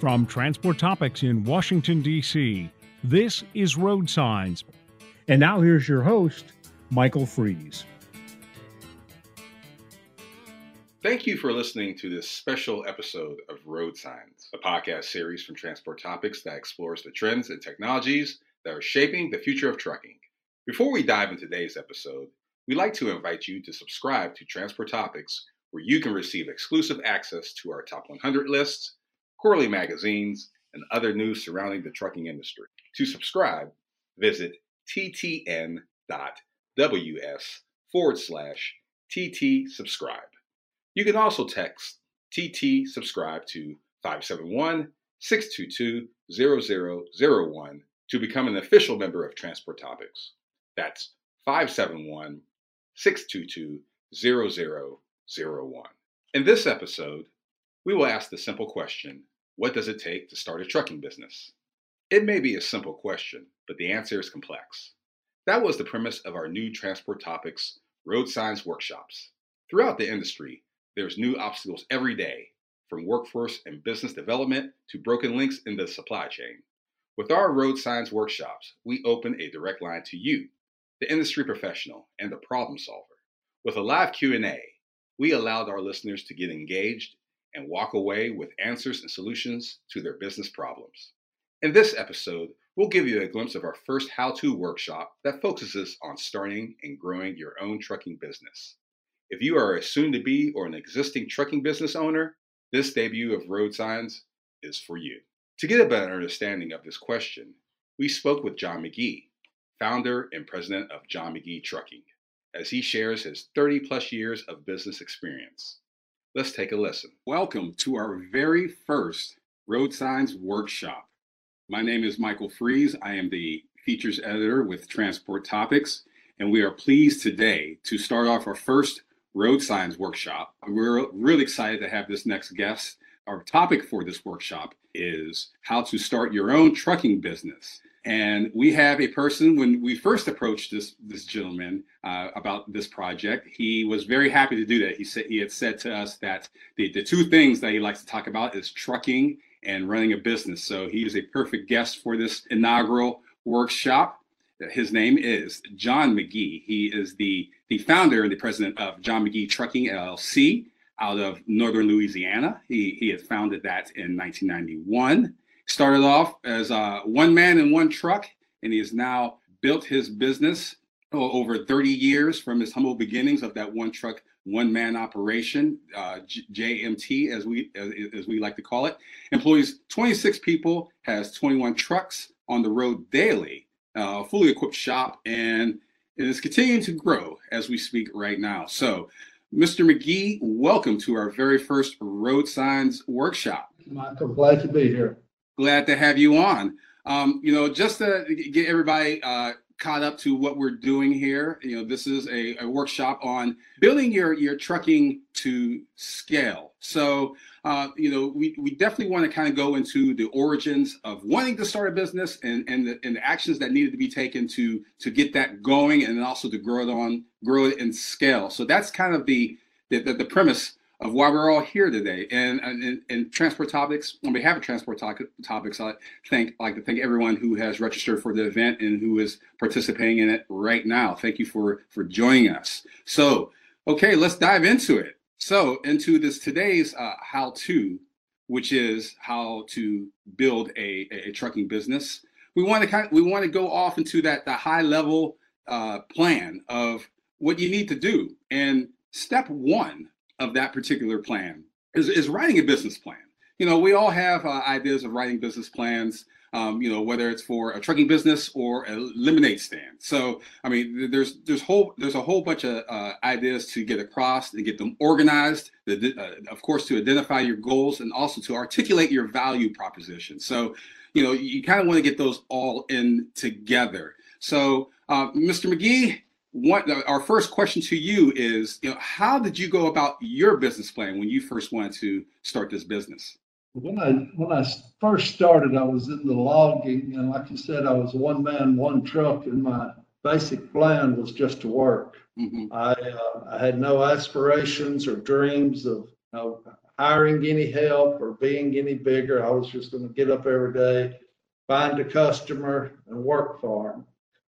From Transport Topics in Washington, D.C., this is Road Signs. And now here's your host, Michael Freeze. Thank you for listening to this special episode of Road Signs, a podcast series from Transport Topics that explores the trends and technologies that are shaping the future of trucking. Before we dive into today's episode, we'd like to invite you to subscribe to Transport Topics, where you can receive exclusive access to our top 100 lists quarterly magazines, and other news surrounding the trucking industry. To subscribe, visit ttn.ws forward slash TT subscribe. You can also text TT subscribe to 571 622 0001 to become an official member of Transport Topics. That's 571 622 0001. In this episode, we will ask the simple question What does it take to start a trucking business? It may be a simple question, but the answer is complex. That was the premise of our new Transport Topics Road Signs workshops. Throughout the industry, there's new obstacles every day, from workforce and business development to broken links in the supply chain. With our road signs workshops, we open a direct line to you, the industry professional and the problem solver. With a live Q&A, we allowed our listeners to get engaged and walk away with answers and solutions to their business problems. In this episode, we'll give you a glimpse of our first how to workshop that focuses on starting and growing your own trucking business. If you are a soon to be or an existing trucking business owner, this debut of Road Signs is for you. To get a better understanding of this question, we spoke with John McGee, founder and president of John McGee Trucking, as he shares his 30 plus years of business experience. Let's take a listen. Welcome to our very first Road Signs Workshop. My name is Michael Freeze. I am the features editor with Transport Topics, and we are pleased today to start off our first Road Signs Workshop. We're really excited to have this next guest. Our topic for this workshop is how to start your own trucking business. And we have a person, when we first approached this, this gentleman uh, about this project, he was very happy to do that. He said he had said to us that the, the two things that he likes to talk about is trucking and running a business. So he is a perfect guest for this inaugural workshop. His name is John McGee. He is the, the founder and the president of John McGee Trucking LLC out of Northern Louisiana. He, he had founded that in 1991. Started off as uh, one man in one truck, and he has now built his business over 30 years from his humble beginnings of that one truck, one man operation, uh, JMT as we as, as, we like to call it. Employs 26 people, has 21 trucks on the road daily, uh, fully equipped shop, and it is continuing to grow as we speak right now. So, Mr. McGee, welcome to our very first road signs workshop. Michael, glad to be here glad to have you on. Um, you know, just to get everybody uh, caught up to what we're doing here, you know, this is a, a workshop on building your your trucking to scale. So, uh, you know, we, we definitely want to kind of go into the origins of wanting to start a business and and the, and the actions that needed to be taken to to get that going, and also to grow it on grow it and scale. So that's kind of the the, the, the premise of why we're all here today. And, and, and Transport Topics, on behalf of Transport Topics, I thank I'd like to thank everyone who has registered for the event and who is participating in it right now. Thank you for for joining us. So, okay, let's dive into it. So, into this today's uh, how-to, which is how to build a, a, a trucking business. We want to kind of, we want to go off into that the high level uh, plan of what you need to do. And step one of that particular plan is, is writing a business plan. you know, we all have uh, ideas of writing business plans. Um, you know, whether it's for a trucking business or a lemonade stand. So, I mean, there's there's whole there's a whole bunch of uh, ideas to get across and get them organized. The, uh, of course, to identify your goals and also to articulate your value proposition. So, you know, you kind of want to get those all in together. So, uh, Mr. McGee, what our first question to you is, you know, how did you go about your business plan when you first wanted to start this business? When I when I first started, I was in the logging, and like you said, I was one man, one truck, and my basic plan was just to work. Mm-hmm. I uh, I had no aspirations or dreams of you know, hiring any help or being any bigger. I was just going to get up every day, find a customer, and work for them.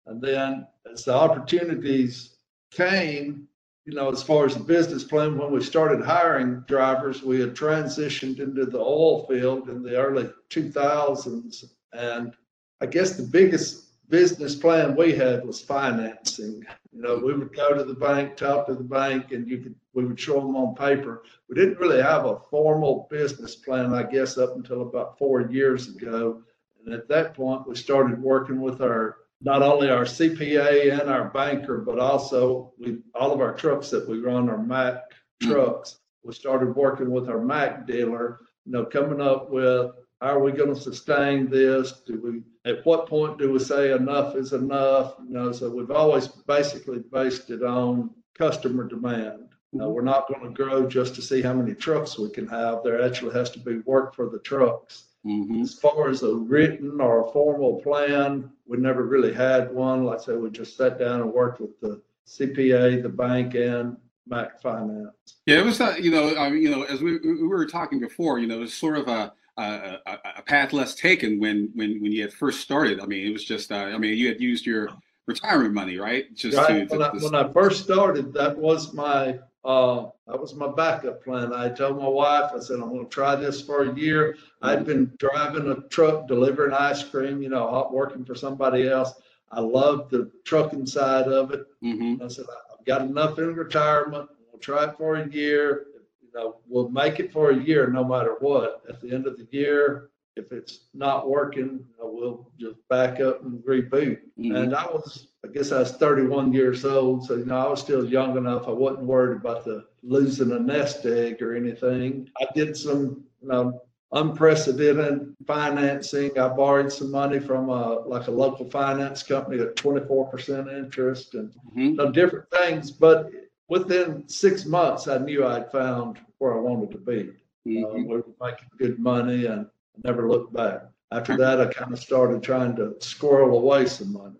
And then as the opportunities came, you know, as far as the business plan, when we started hiring drivers, we had transitioned into the oil field in the early 2000s. And I guess the biggest business plan we had was financing. You know, we would go to the bank, talk to the bank, and you could we would show them on paper. We didn't really have a formal business plan, I guess, up until about four years ago. And at that point, we started working with our not only our CPA and our banker, but also we all of our trucks that we run are Mack hmm. trucks. We started working with our Mack dealer, you know, coming up with how are we going to sustain this? Do we at what point do we say enough is enough? You know, so we've always basically based it on customer demand. You know, we're not going to grow just to see how many trucks we can have. There actually has to be work for the trucks. Mm-hmm. As far as a written or a formal plan, we never really had one. Like I said, we just sat down and worked with the CPA, the bank, and Mack Finance. Yeah, it was, uh, you know, I mean, you know, as we, we were talking before, you know, it was sort of a, a, a, path less taken when, when, when you had first started. I mean, it was just, uh, I mean, you had used your retirement money, right? Just right. To, when, I, when I first started, that was my uh, that was my backup plan. I told my wife, I said, I'm going to try this for a year. I'd been driving a truck, delivering ice cream, you know, working for somebody else. I loved the trucking side of it. Mm-hmm. I said, I've got enough in retirement. We'll try it for a year. You know, we'll make it for a year no matter what. At the end of the year, if it's not working, we'll just back up and reboot. Mm-hmm. And I was, I guess I was 31 years old, so you know I was still young enough. I wasn't worried about the losing a nest egg or anything. I did some, you know, unprecedented financing. I borrowed some money from a like a local finance company at 24% interest and mm-hmm. you know, different things. But within six months, I knew I'd found where I wanted to be. Mm-hmm. Uh, we were making good money and never looked back. After that, I kind of started trying to squirrel away some money.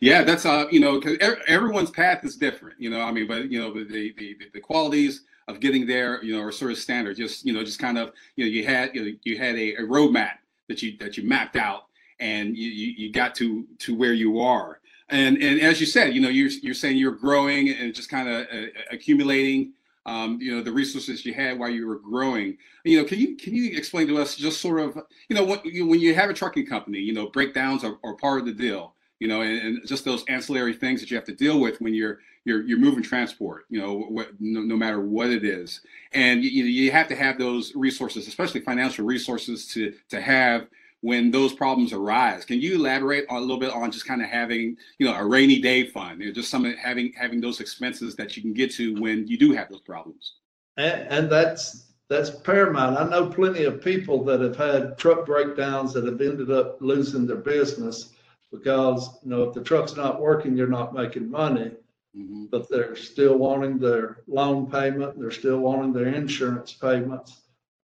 Yeah, that's uh, you know, everyone's path is different, you know. I mean, but you know, the, the the qualities of getting there, you know, are sort of standard. Just you know, just kind of you know, you had you know, you had a, a roadmap that you that you mapped out, and you, you you got to to where you are. And and as you said, you know, you're you're saying you're growing and just kind of uh, accumulating um, you know the resources you had while you were growing. You know can you can you explain to us just sort of you know when you, when you have a trucking company you know breakdowns are, are part of the deal you know and, and, just those ancillary things that you have to deal with when you're you're, you're moving transport you know what, no, no matter what it is. And you, you have to have those resources especially financial resources to to have when those problems arise. Can you elaborate a little bit on just kind of having, you know, a rainy day fund, you know, just some having having those expenses that you can get to when you do have those problems? And, and that's that's paramount. I know plenty of people that have had truck breakdowns that have ended up losing their business because you know if the truck's not working, you're not making money. Mm-hmm. But they're still wanting their loan payment, they're still wanting their insurance payments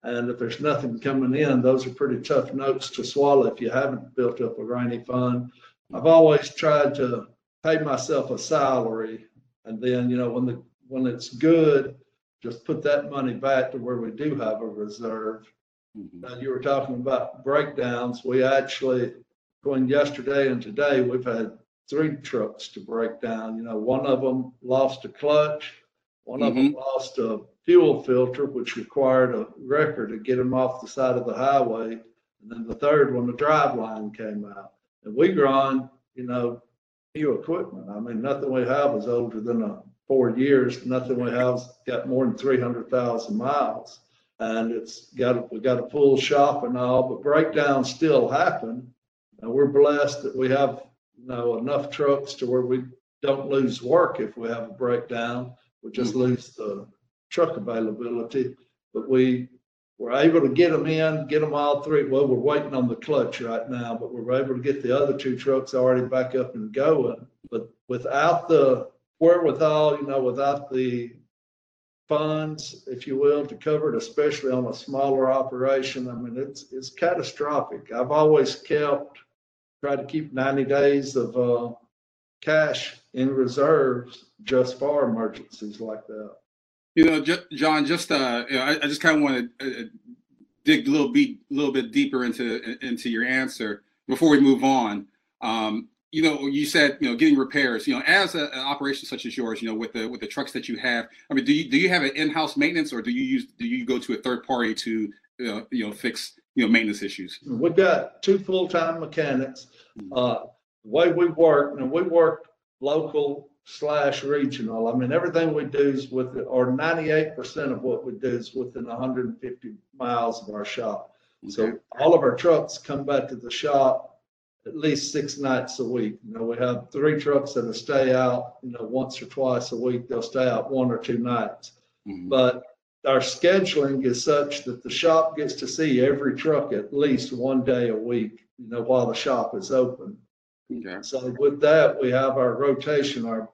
and if there's nothing coming in, those are pretty tough notes to swallow if you haven't built up a rainy fund. I've always tried to pay myself a salary, and then you know when the when it's good, just put that money back to where we do have a reserve. Mm-hmm. Now you were talking about breakdowns. We actually, going yesterday and today, we've had three trucks to break down. You know, one of them lost a clutch, one mm-hmm. of them lost a fuel filter, which required a wrecker to get them off the side of the highway. And then the third one, the drive line came out. And we run, you know, new equipment. I mean, nothing we have is older than a, four years. Nothing we have's got more than 300,000 miles. and it's got we got a full shop and all, but breakdowns still happen. And we're blessed that we have you know enough trucks to where we don't lose work if we have a breakdown. We just mm-hmm. lose the truck availability, but we were able to get them in, get them all three. Well, we're waiting on the clutch right now, but we are able to get the other two trucks already back up and going. But without the wherewithal, you know, without the funds, if you will, to cover it, especially on a smaller operation. I mean, it's it's catastrophic. I've always kept tried to keep 90 days of uh, cash in reserves just for emergencies like that. You know, John, just uh, you know, I, I just kind of want to uh, dig a little bit, a little bit deeper into into your answer before we move on. Um, you know, you said you know getting repairs. You know, as a, an operation such as yours, you know, with the with the trucks that you have, I mean, do you do you have an in-house maintenance, or do you use do you go to a third party to uh, you know fix you know maintenance issues? We've got two full-time mechanics. Uh, the way we work, and we work local slash regional. I mean, everything we do is with, or 98% of what we do is within 150 miles of our shop. Okay. So all of our trucks come back to the shop at least six nights a week. You know, we have three trucks that'll stay out, you know, once or twice a week. They'll stay out one or two nights. Mm-hmm. But our scheduling is such that the shop gets to see every truck at least one day a week, you know, while the shop is open. Okay. So with that, we have our rotation, our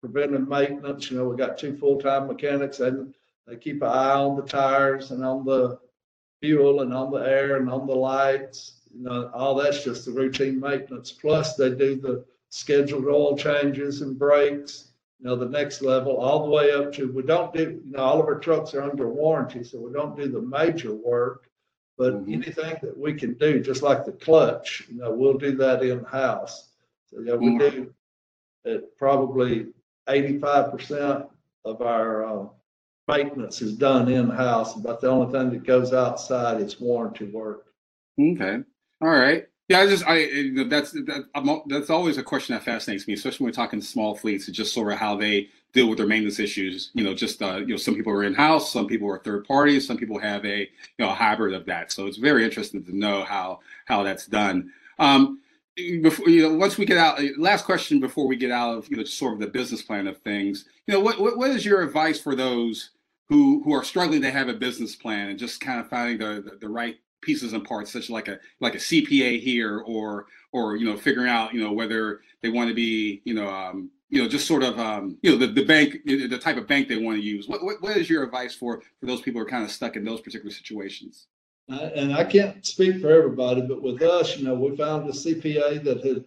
preventive maintenance. You know, we got two full-time mechanics and they keep an eye on the tires and on the fuel and on the air and on the lights you know, all that's just the routine maintenance. Plus, they do the scheduled oil changes and brakes. You know, the next level, all the way up to we don't do. You know, all of our trucks are under warranty, so we don't do the major work. But mm-hmm. anything that we can do, just like the clutch, you know, we'll do that in house. So yeah, we mm-hmm. do it probably 85% of our uh, maintenance is done in house. But the only thing that goes outside is warranty work. Okay. All right. Yeah, I just I that's that, I'm, that's always a question that fascinates me, especially when we're talking small fleets. Just sort of how they deal with their maintenance issues. You know, just uh, you know, some people are in house, some people are third parties, some people have a you know a hybrid of that. So it's very interesting to know how how that's done. Um, before you know, once we get out, last question before we get out of you know sort of the business plan of things. You know, what what, what is your advice for those who who are struggling to have a business plan and just kind of finding the the, the right pieces and parts, such like a like a CPA here, or or you know figuring out you know whether they want to be you know um, you know just sort of um, you know the, the bank the type of bank they want to use. What, what what is your advice for for those people who are kind of stuck in those particular situations? Uh, and I can't speak for everybody, but with us, you know, we found a CPA that had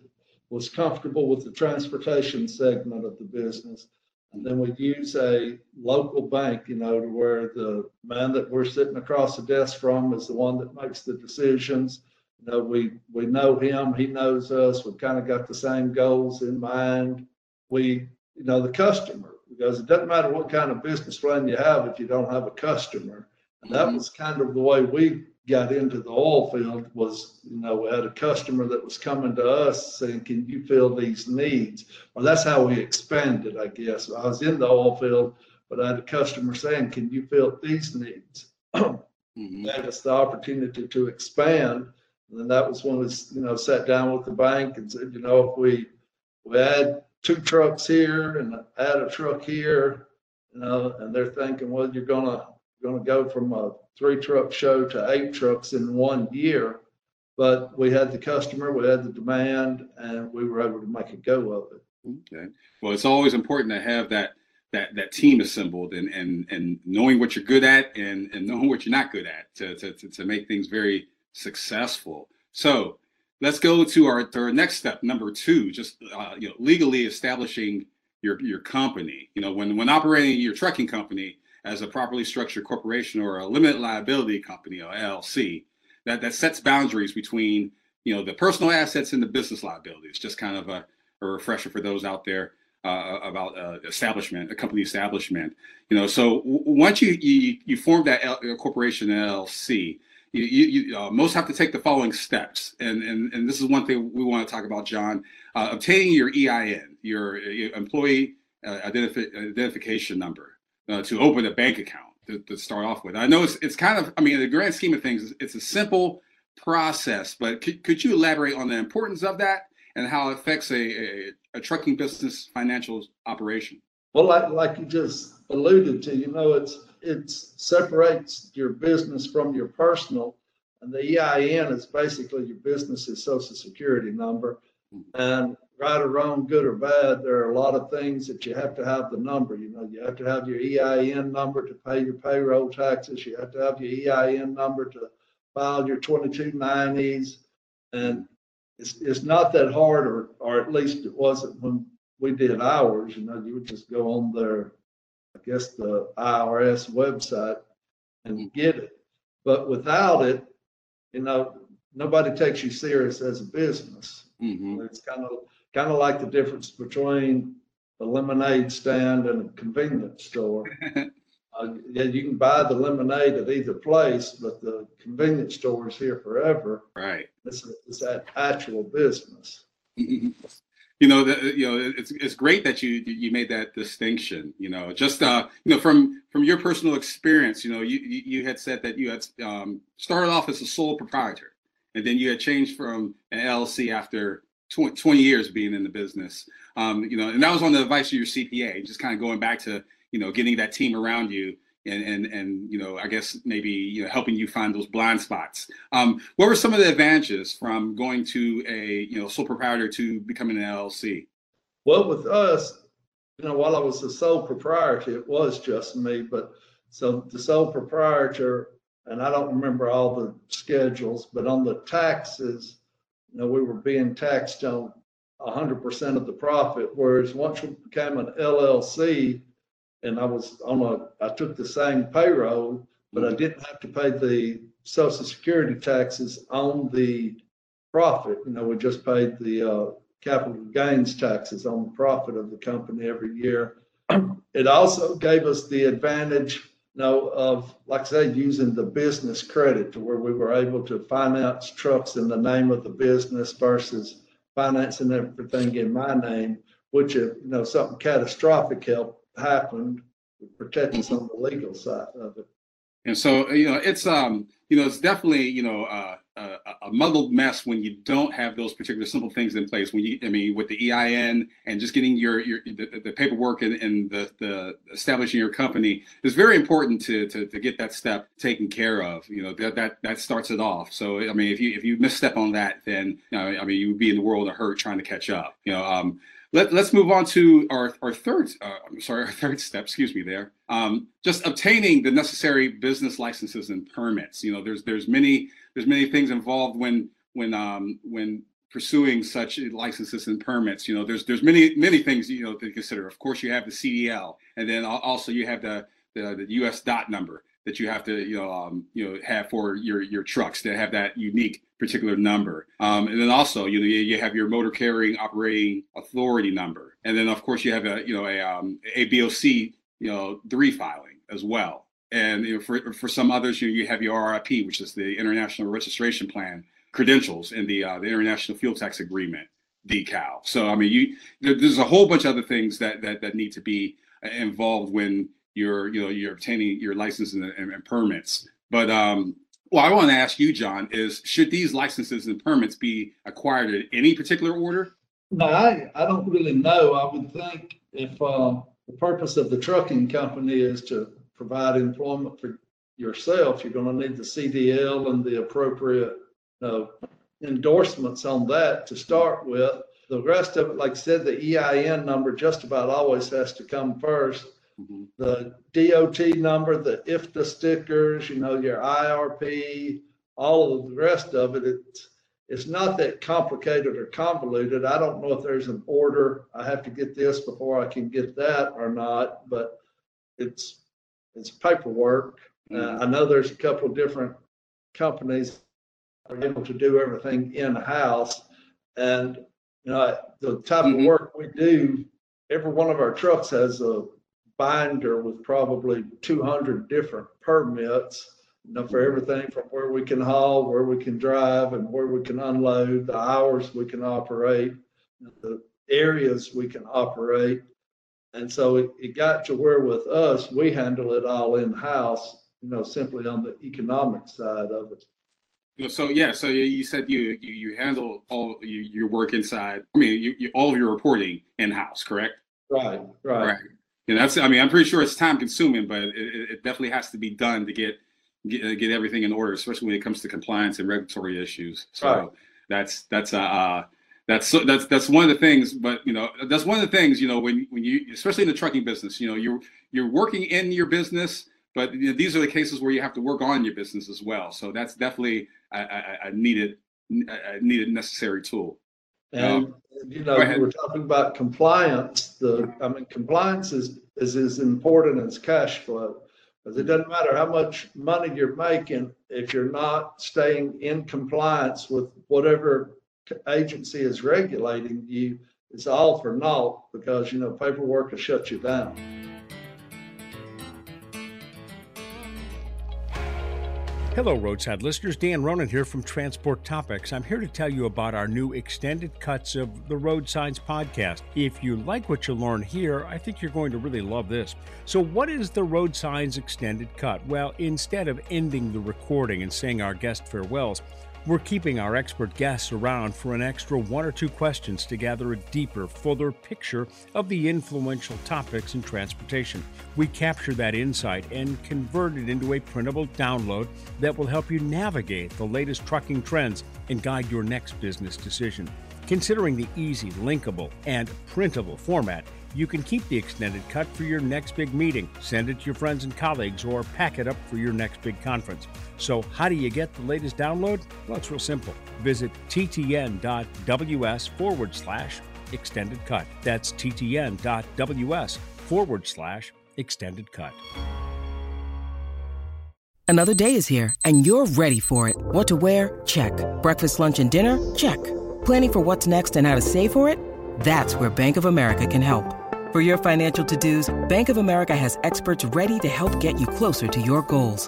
was comfortable with the transportation segment of the business and then we'd use a local bank, you know, to where the man that we're sitting across the desk from is the one that makes the decisions. You know, we we know him, he knows us. We've kind of got the same goals in mind. We, you know, the customer, because it doesn't matter what kind of business plan you have if you don't have a customer. And that mm-hmm. was kind of the way we got into the oil field was, you know, we had a customer that was coming to us saying, can you fill these needs? Well, that's how we expanded, I guess. I was in the oil field, but I had a customer saying, can you fill these needs? mm-hmm. That was the opportunity to expand. And then that was when we, you know, sat down with the bank and said, you know, if we, we add two trucks here and add a truck here, you know, and they're thinking, well, you're gonna to go from a three truck show to eight trucks in one year. But we had the customer, we had the demand, and we were able to make a go of it. Okay. Well, it's always important to have that that that team assembled and and and knowing what you're good at and and knowing what you're not good at to to to, to make things very successful. So let's go to our, to our next step, number two, just uh, you know legally establishing your your company. You know when when operating your trucking company, as a properly structured corporation or a limited liability company or LLC that, that sets boundaries between you know the personal assets and the business liabilities. Just kind of a, a refresher for those out there uh, about uh, establishment, a company establishment. You know, so once you you, you form that L- uh, corporation LLC, you, you uh, most have to take the following steps, and and and this is one thing we want to talk about, John. Uh, obtaining your EIN, your, your employee uh, identifi- identification number uh, to open a bank account. to, to start off with. I know it's it's kind of I mean, in the grand scheme of things, it's a simple process, but could, could you elaborate on the importance of that and how it affects a, a, a trucking business financial operation? Well, like, like you just alluded to, you know, it's it separates your business from your personal, and the EIN is basically your business's social security number. And right or wrong, good or bad, there are a lot of things that you have to have the number. You know, you have to have your EIN number to pay your payroll taxes. You have to have your EIN number to file your 2290s. And it's, it's not that hard, or, or at least it wasn't when we did ours. You know, you would just go on their, I guess, the IRS website and get it. But without it, you know, nobody takes you serious as a business. Mm-hmm. It's kind of kind of like the difference between a lemonade stand and a convenience store. uh, yeah, you can buy the lemonade at either place, but the convenience store is here forever. Right. It's, it's that actual business. You know, the, you know, it's it's great that you you made that distinction. You know, just uh, you know, from from your personal experience, you know, you you had said that you had um, started off as a sole proprietor, and then you had changed from an LLC after 20, 20 years being in the business. Um, you know, and that was on the advice of your CPA, just kind of going back to, you know, getting that team around you and, and, and, you know, I guess maybe, you know, helping you find those blind spots. Um, what were some of the advantages from going to a, you know, sole proprietor to becoming an LLC? Well, with us, you know, while I was the sole proprietor, it was just me, but so the sole proprietor, and I don't remember all the schedules, but on the taxes, you know, we were being taxed on hundred percent of the profit, whereas once we became an LLC and I was on a, I took the same payroll, but I didn't have to pay the social security taxes on the profit. You know, we just paid the uh, capital gains taxes on the profit of the company every year. It also gave us the advantage you know, of, like I said, using the business credit to where we were able to finance trucks in the name of the business versus financing everything in my name, which if, you know, something catastrophic helped happened, protect us on the legal side of it. And so, you know, it's, um, you know, it's definitely, you know, uh, a, a muddled mess when you don't have those particular simple things in place. When you, I mean, with the EIN and just getting your your the, the paperwork and, and the the establishing your company is very important to, to to get that step taken care of. You know that that that starts it off. So I mean, if you if you misstep on that, then you know, I mean, you would be in the world of hurt trying to catch up. You know, um, let, let's move on to our, our third, uh, sorry, our third step, excuse me there. Um, just obtaining the necessary business licenses and permits. You know, there's there's many there's many things involved when when um, when pursuing such licenses and permits. You know, there's there's many many things you know to consider. Of course, you have the CDL, and then also you have the the, the U.S. dot number that you have to you know um, you know have for your your trucks that have that unique particular number. Um, and then also, you know, you, have your motor carrying operating authority number, and then of course you have a you know a um, a BOC you know three filing as well. And you know, for for some others, you you have your RIP, which is the International Registration Plan credentials and the uh, the International Fuel Tax Agreement decal. So I mean, you there's a whole bunch of other things that that that need to be involved when you're you know you're obtaining your licenses and, and, and permits. But um, well, I want to ask you, John, is should these licenses and permits be acquired in any particular order? No, I, I don't really know. I would think if uh, the purpose of the trucking company is to provide employment for yourself, you're going to need the CDL and the appropriate uh, endorsements on that to start with. The rest of it, like I said, the EIN number just about always has to come first. Mm-hmm. The DOT number, the IFTA stickers, you know, your IRP, all of the rest of it, it's, it's not that complicated or convoluted. I don't know if there's an order. I have to get this before I can get that or not, but it's, it's paperwork. Uh, mm-hmm. Uh, I know there's a couple different companies are able to do everything in-house. And, you know, the type mm-hmm. of work we do, every one of our trucks has a binder with probably 200 different permits you know, for everything from where we can haul, where we can drive, and where we can unload, the hours we can operate, the areas we can operate. And so it, it got to where with us, we handle it all in house, you know, simply on the economic side of it. So yeah, so you said you you, you handle all you, your work inside. I mean, you, you all of your reporting in house, correct? Right, right. Right. And that's I mean, I'm pretty sure it's time consuming, but it, it definitely has to be done to get get, get everything in order, especially when it comes to compliance and regulatory issues. So right. that's that's uh, uh that's that's that's one of the things. But you know, that's one of the things. You know, when when you especially in the trucking business, you know, you're you're working in your business but you know, these are the cases where you have to work on your business as well. So that's definitely a, a, a needed a needed necessary tool. And you know, we're talking about compliance. The I mean, compliance is is as important as cash flow because it doesn't matter how much money you're making if you're not staying in compliance with whatever agency is regulating you. It's all for naught because you know paperwork will shut you down. Hello, Road Signs listeners. Dan Ronan here from Transport Topics. I'm here to tell you about our new extended cuts of the Road Signs podcast. If you like what you learn here, I think you're going to really love this. So, what is the Road Signs extended cut? Well, instead of ending the recording and saying our guest farewells, we're keeping our expert guests around for an extra one or two questions to gather a deeper, fuller picture of the influential topics in transportation. We capture that insight and convert it into a printable download that will help you navigate the latest trucking trends and guide your next business decision. Considering the easy, linkable, and printable format, you can keep the extended cut for your next big meeting, send it to your friends and colleagues, or pack it up for your next big conference. So, how do you get the latest download? Well, it's real simple. Visit ttn.ws forward slash extended cut. That's ttn.ws forward slash extended cut. Another day is here, and you're ready for it. What to wear? Check. Breakfast, lunch, and dinner? Check. Planning for what's next and how to save for it? That's where Bank of America can help. For your financial to-dos, Bank of America has experts ready to help get you closer to your goals.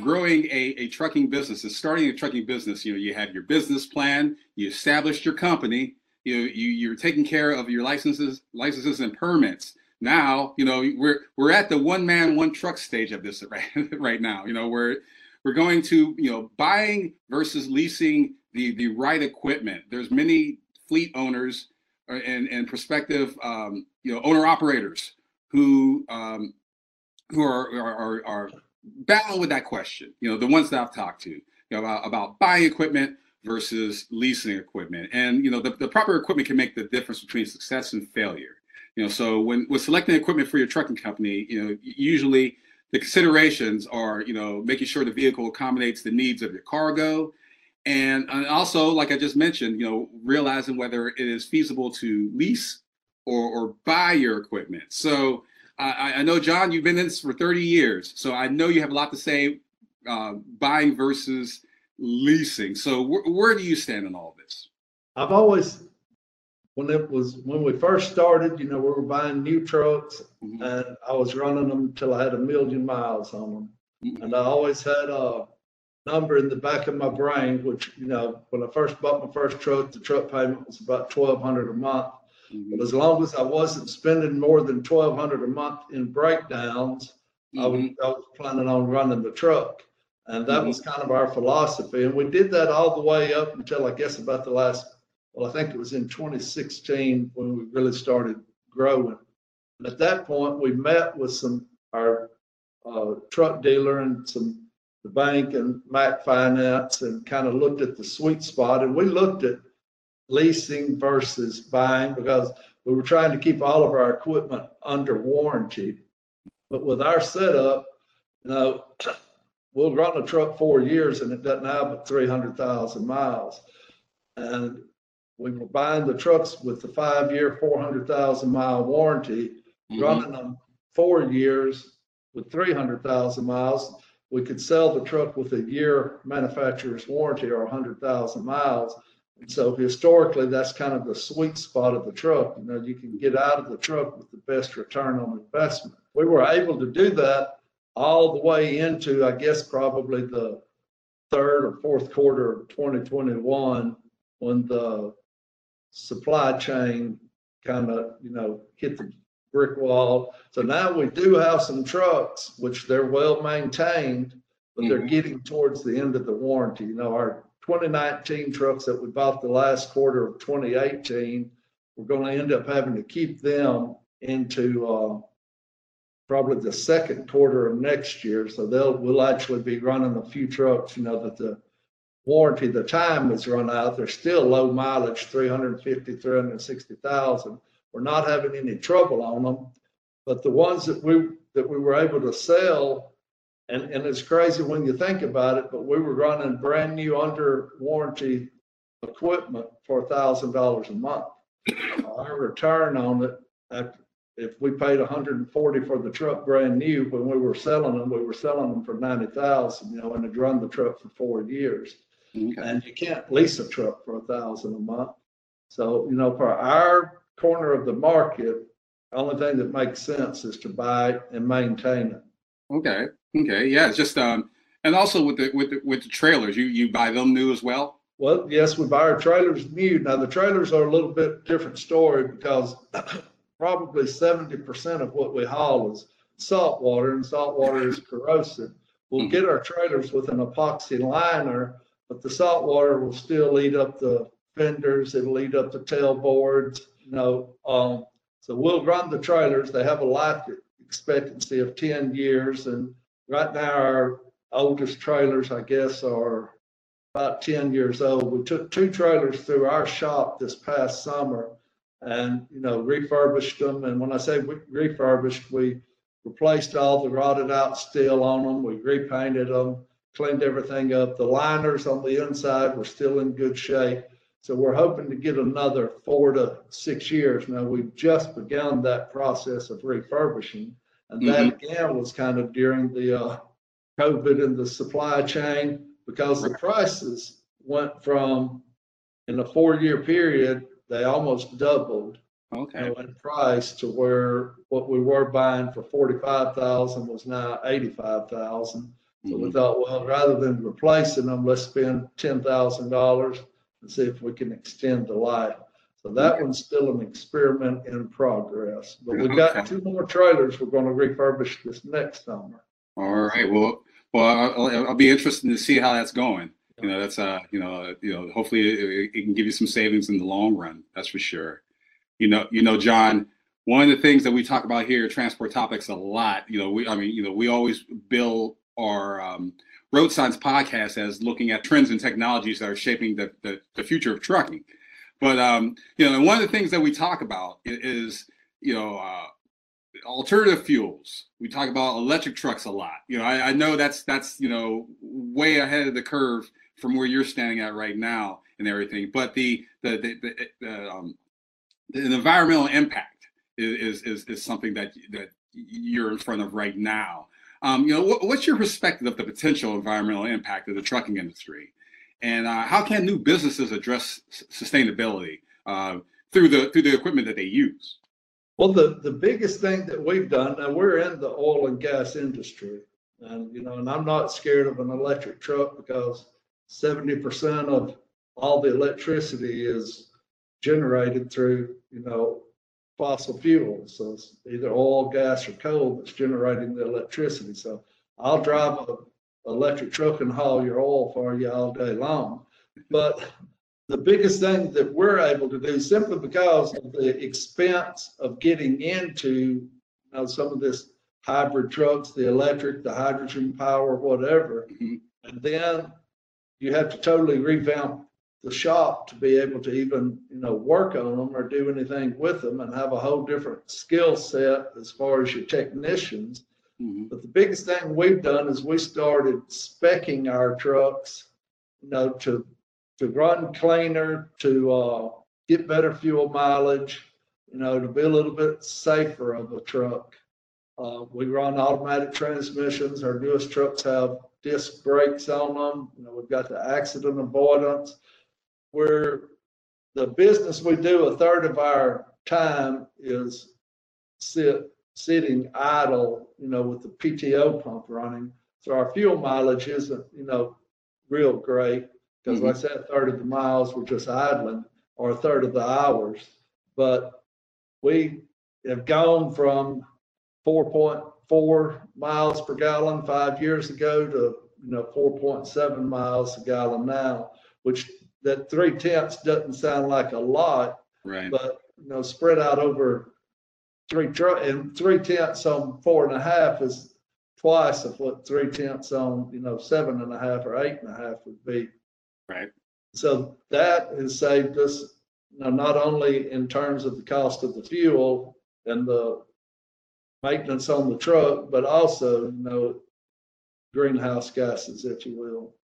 Growing a, a trucking business is starting a trucking business. You know, you have your business plan, you established your company, you you you're taking care of your licenses, licenses and permits. Now, you know, we're we're at the one man, one truck stage of this right right now. You know, we're we're going to, you know, buying versus leasing the the right equipment. There's many fleet owners uh, and and prospective um, you know owner operators who um, who are, are, are battle with that question. You know, the ones that I've talked to, you know, about, about buying equipment versus leasing equipment. And, you know, the, the proper equipment can make the difference between success and failure. You know, so when, when selecting equipment for your trucking company, you know, usually the considerations are, you know, making sure the vehicle accommodates the needs of your cargo. And, and also, like I just mentioned, you know, realizing whether it is feasible to lease or, or buy your equipment. So, I, I know, John, you've been in this for 30 years, so I know you have a lot to say uh, buying versus leasing. So wh- where do you stand in all this? I've always, when it was when we first started, you know, we were buying new trucks, mm-hmm. and I was running them until I had a million miles on them, mm-hmm. and I always had a number in the back of my brain, which you know, when I first bought my first truck, the truck payment was about twelve hundred a month. Mm-hmm. But as long as I wasn't spending more than twelve hundred a month in breakdowns, mm-hmm. I, was, I was planning on running the truck. And that mm-hmm. was kind of our philosophy. And we did that all the way up until I guess about the last, well, I think it was in 2016 when we really started growing. And at that point, we met with some, our uh, truck dealer and some, the bank and Mack Finance and kind of looked at the sweet spot. And we looked at leasing versus buying because we were trying to keep all of our equipment under warranty. But with our setup, you know, we'll run a truck four years and it doesn't have but 300,000 miles. And we were buying the trucks with the five year, 400,000 mile warranty, mm-hmm. running them four years with 300,000 miles. We could sell the truck with a year manufacturer's warranty or 100,000 miles. And so historically, that's kind of the sweet spot of the truck. You know, you can get out of the truck with the best return on investment. We were able to do that all the way into, I guess, probably the third or fourth quarter of 2021 when the supply chain kind of, you know, hit the brick wall. So now we do have some trucks, which they're well maintained, but they're mm-hmm. getting towards the end of the warranty. You know, our 2019 trucks that we bought the last quarter of 2018, we're going to end up having to keep them into uh, probably the second quarter of next year. So they'll we'll actually be running a few trucks, you know, that the warranty, the time has run out. They're still low mileage, 350, 360,000. We're not having any trouble on them. But the ones that we that we were able to sell, and, and it's crazy when you think about it, but we were running brand new under warranty equipment for a thousand dollars a month. Our return on it after if we paid 140 for the truck brand new when we were selling them, we were selling them for 90,000, you know, and had run the truck for four years. Okay. And you can't lease a truck for a thousand a month. So, you know, for our corner of the market, the only thing that makes sense is to buy and maintain it. Okay. Okay. Yeah. It's just um and also with the with the with the trailers, you you buy them new as well? Well, yes, we buy our trailers new. Now the trailers are a little bit different story because probably 70% of what we haul is salt water, and salt water is corrosive. We'll get our trailers with an epoxy liner, but the salt water will still eat up the fenders, it'll eat up the tailboards, you know. Um, so we'll run the trailers. They have a life expectancy of 10 years, and right now our oldest trailers, I guess, are about 10 years old. We took two trailers through our shop this past summer and you know refurbished them. And when I say we refurbished, we replaced all the rotted out steel on them. We repainted them, cleaned everything up. The liners on the inside were still in good shape. So we're hoping to get another four to six years. Now we've just begun that process of refurbishing, and that mm-hmm. again was kind of during the uh, COVID and the supply chain because the prices went from in a four-year period they almost doubled okay. you know, in price to where what we were buying for 45,000 was now 85,000. So mm-hmm. we thought, well, rather than replacing them, let's spend $10,000 and see if we can extend the life. So that one's still an experiment in progress. But we've got two more trailers we're going to refurbish this next summer. All right. Well, well, I'll, I'll be interested to see how that's going you know that's uh you know you know hopefully it, it, can give you some savings in the long run that's for sure you know you know john one of the things that we talk about here transport topics a lot you know we i mean you know we always build our um, road signs podcast as looking at trends and technologies that are shaping the, the, the future of trucking but um you know one of the things that we talk about is you know uh, alternative fuels. We talk about electric trucks a lot. You know, I, I, know that's that's you know way ahead of the curve from where you're standing at right now and everything. But the the the, the, the, um, the environmental impact is, is is something that that you're in front of right now. Um, you know, what, what's your perspective of the potential environmental impact of the trucking industry, and uh, how can new businesses address sustainability uh, through the through the equipment that they use? Well, the, the biggest thing that we've done, now we're in the oil and gas industry, and you know, and I'm not scared of an electric truck because 70% of all the electricity is generated through, you know, fossil fuels. So it's either oil, gas, or coal that's generating the electricity. So I'll drive a electric truck and haul your oil for you all day long. But the biggest thing that we're able to do, simply because of the expense of getting into you know, some of this hybrid trucks, the electric, the hydrogen power, whatever, mm-hmm. and then you have to totally revamp the shop to be able to even you know work on them or do anything with them and have a whole different skill set as far as your technicians mm-hmm. but the biggest thing we've done is we started specking our trucks you know to to run cleaner to uh, get better fuel mileage you know to be a little bit safer of a truck. Uh, we run automatic transmissions. Our newest trucks have disc brakes on them. You know we've got the accident avoidance. Where the business we do, a third of our time is sit sitting idle, you know, with the PTO pump running. So our fuel mileage isn't, you know, real great because, mm-hmm. like I said, a third of the miles we're just idling or a third of the hours. But we have gone from 4.4 miles per gallon five years ago to, you know, 4.7 miles a gallon now, which that three tenths doesn't sound like a lot, right? But you know, spread out over three and three tenths on four and a half is twice of what three tenths on you know seven and a half or eight and a half would be. Right. So that has saved us, you know, not only in terms of the cost of the fuel and the maintenance on the truck, but also you know greenhouse gases, if you will.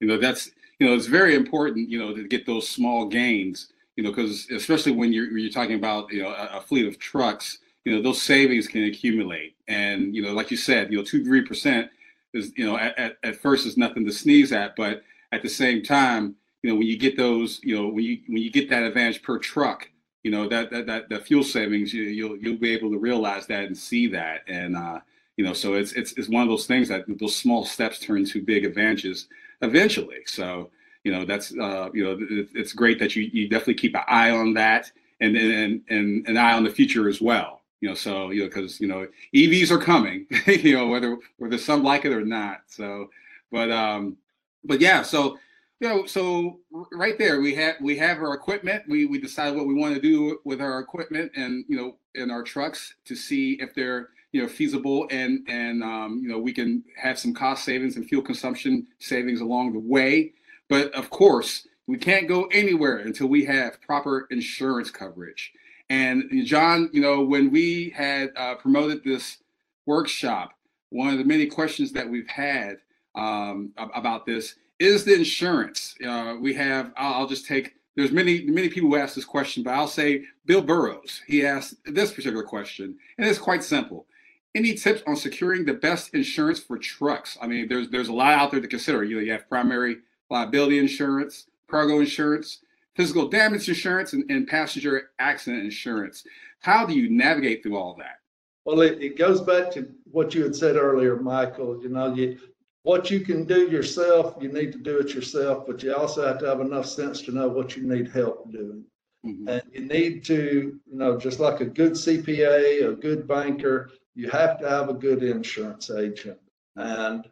You know that's you know, it's very important, you know, to get those small gains, you know, because especially when you're you're talking about, you know, a, a, fleet of trucks, you know, those savings can accumulate, and you know, like you said, you know, two three percent is, you know, at, at, at first is nothing to sneeze at, but at the same time, you know, when you get those, you know, when you when you get that advantage per truck, you know, that that that, that fuel savings, you, you'll you'll be able to realize that and see that, and uh, you know, so it's it's it's one of those things that those small steps turn into big advantages eventually. So you know that's uh, you know it's great that you you definitely keep an eye on that and and and an eye on the future as well. You know, so you know because you know EVs are coming. you know whether whether some like it or not. So, but um, but yeah. So you know, so right there we have we have our equipment. We we decide what we want to do with our equipment and you know in our trucks to see if they're you know feasible and and um, you know we can have some cost savings and fuel consumption savings along the way but of course we can't go anywhere until we have proper insurance coverage and john you know when we had uh, promoted this workshop one of the many questions that we've had um, about this is the insurance uh, we have I'll, just take there's many many people who ask this question but i'll say bill burrows he asked this particular question and it's quite simple any tips on securing the best insurance for trucks? I mean, there's there's a lot out there to consider. You know, you have primary liability insurance, cargo insurance, physical damage insurance, and, and passenger accident insurance. How do you navigate through all that? Well, it, it goes back to what you had said earlier, Michael. You know, you, what you can do yourself, you need to do it yourself, but you also have to have enough sense to know what you need help doing. Mm-hmm. And you need to, you know, just like a good CPA, a good banker, you have to have a good insurance agent. And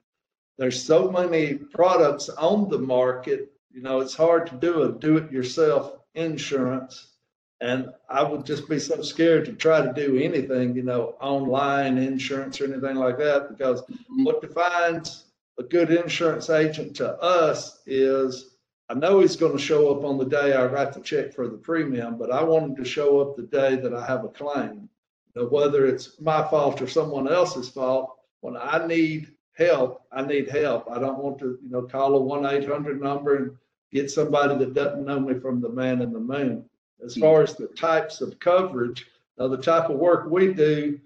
there's so many products on the market, you know, it's hard to do a do it yourself insurance. And I would just be so scared to try to do anything, you know, online insurance or anything like that, because mm-hmm. what defines a good insurance agent to us is I know he's going to show up on the day I write the check for the premium, but I want him to show up the day that I have a claim know, whether it's my fault or someone else's fault, when I need help, I need help. I don't want to, you know, call a one eight hundred number and get somebody that doesn't know me from the man in the moon. As far as the types of coverage, now the type of work we do,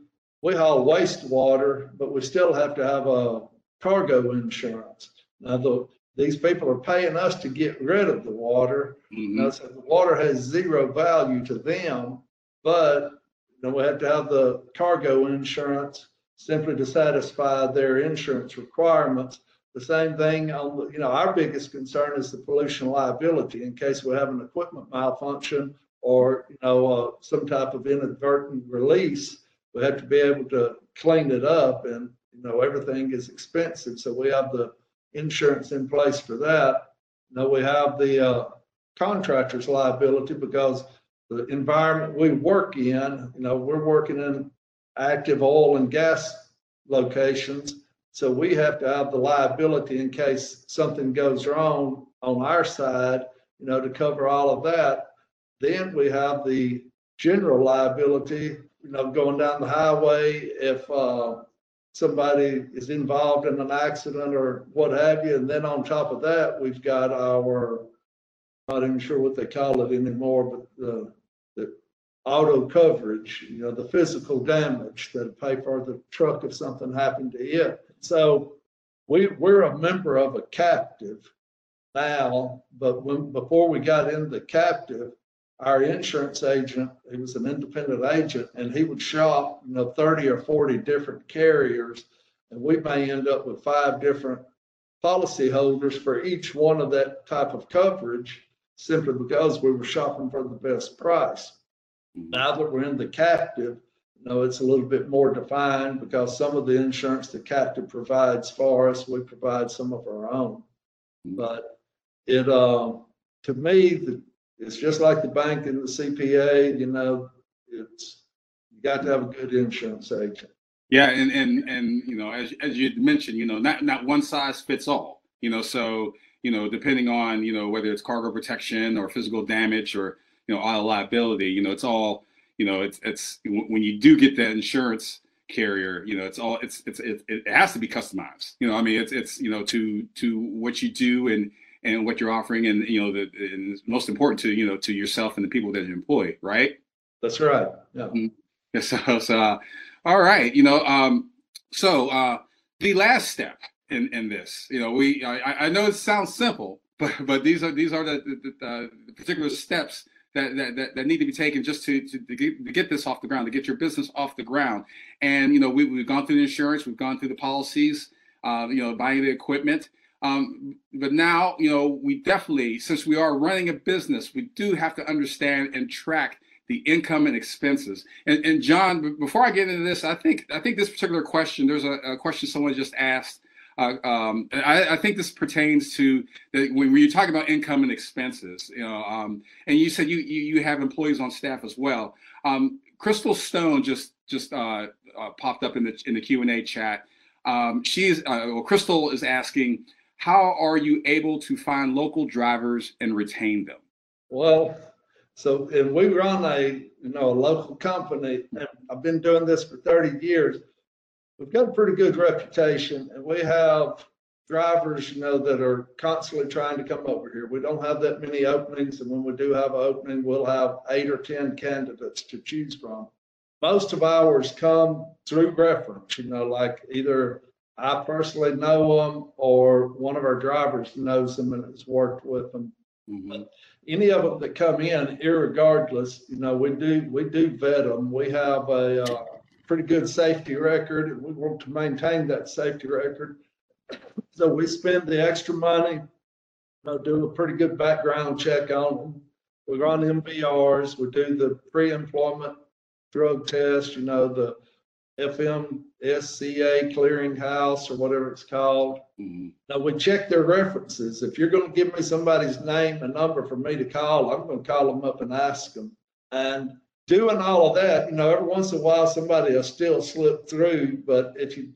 we haul wastewater, but we still have to have a cargo insurance. Now the these people are paying us to get rid of the water. Mm-hmm. Now, so the water has zero value to them, but then we have to have the cargo insurance simply to satisfy their insurance requirements. The same thing on the, you know, our biggest concern is the pollution liability in case we have an equipment malfunction or, you know, uh, some type of inadvertent release. We have to be able to clean it up and, you know, everything is expensive. So we have the insurance in place for that. You know, we have the uh, contractor's liability because the environment we work in, you know, we're working in active oil and gas locations. So we have to have the liability in case something goes wrong on our side. you know, to cover all of that. Then we have the general liability, you know, going down the highway if uh, somebody is involved in an accident or what have you. And then on top of that, we've got our, I'm not even sure what they call it anymore, but the, auto coverage, you know, the physical damage that pay for the truck if something happened to it. So we, we're a member of a captive now, but when, before we got into the captive, our insurance agent, he was an independent agent, and he would shop, you know, 30 or 40 different carriers. And we may end up with five different policy holders for each one of that type of coverage simply because we were shopping for the best price. Now that we're in the captive, you know, it's a little bit more defined because some of the insurance the captive provides for us, we provide some of our own. Mm-hmm. But it, uh, to me, the it's just like the bank and the CPA, you know, it's, you got to have a good insurance agent. Yeah, and and and you know, as as you mentioned, you know, not not one size fits all. You know, so you know, depending on you know whether it's cargo protection or physical damage or you know auto liability, you know, it's all you know, it's it's when you do get that insurance carrier, you know, it's all it's it's it, it has to be customized. You know, I mean, it's it's you know to to what you do and and what you're offering, and you know, the and most important to you know to yourself and the people that you employ, right? That's right. Yeah. Mm-hmm. So, so uh, all right, you know, um, so uh, the last step in in this, you know, we I, I know it sounds simple, but but these are these are the, the, the particular steps that, that, that, need to be taken just to, to, to, get, to get this off the ground, to get your business off the ground. And, you know, we, we've gone through the insurance, we've gone through the policies, uh, you know, buying the equipment. Um, but now, you know, we definitely, since we are running a business, we do have to understand and track the income and expenses. And, and John, before I get into this, I think I think this particular question, there's a, a question someone just asked. Uh, um, I, I, think this pertains to the, when you talk about income and expenses, you know, um, and you said you, you, you have employees on staff as well. Um, Crystal Stone just just uh, uh, popped up in the in the Q and A chat. Um, she's uh, well, Crystal is asking, how are you able to find local drivers and retain them? Well, so and we run a you know a local company, and I've been doing this for 30 years. We've got a pretty good reputation, and we have drivers, you know, that are constantly trying to come over here. We don't have that many openings, and when we do have an opening, we'll have eight or 10 candidates to choose from. Most of ours come through reference, you know, like either I personally know them, or one of our drivers knows them and has worked with them. Mm-hmm. Any of them that come in, irregardless, you know, we do we do vet them. We have a uh, pretty good safety record, and we want to maintain that safety record. So we spend the extra money, you do a pretty good background check on them. We run MVRs. We do the pre-employment drug test. You know, the FMSCA clearinghouse or whatever it's called. Mm-hmm. Now we check their references. If you're going to give me somebody's name and number for me to call, I'm going to call them up and ask them. And doing all of that, you know, every once in a while somebody will still slip through. But if you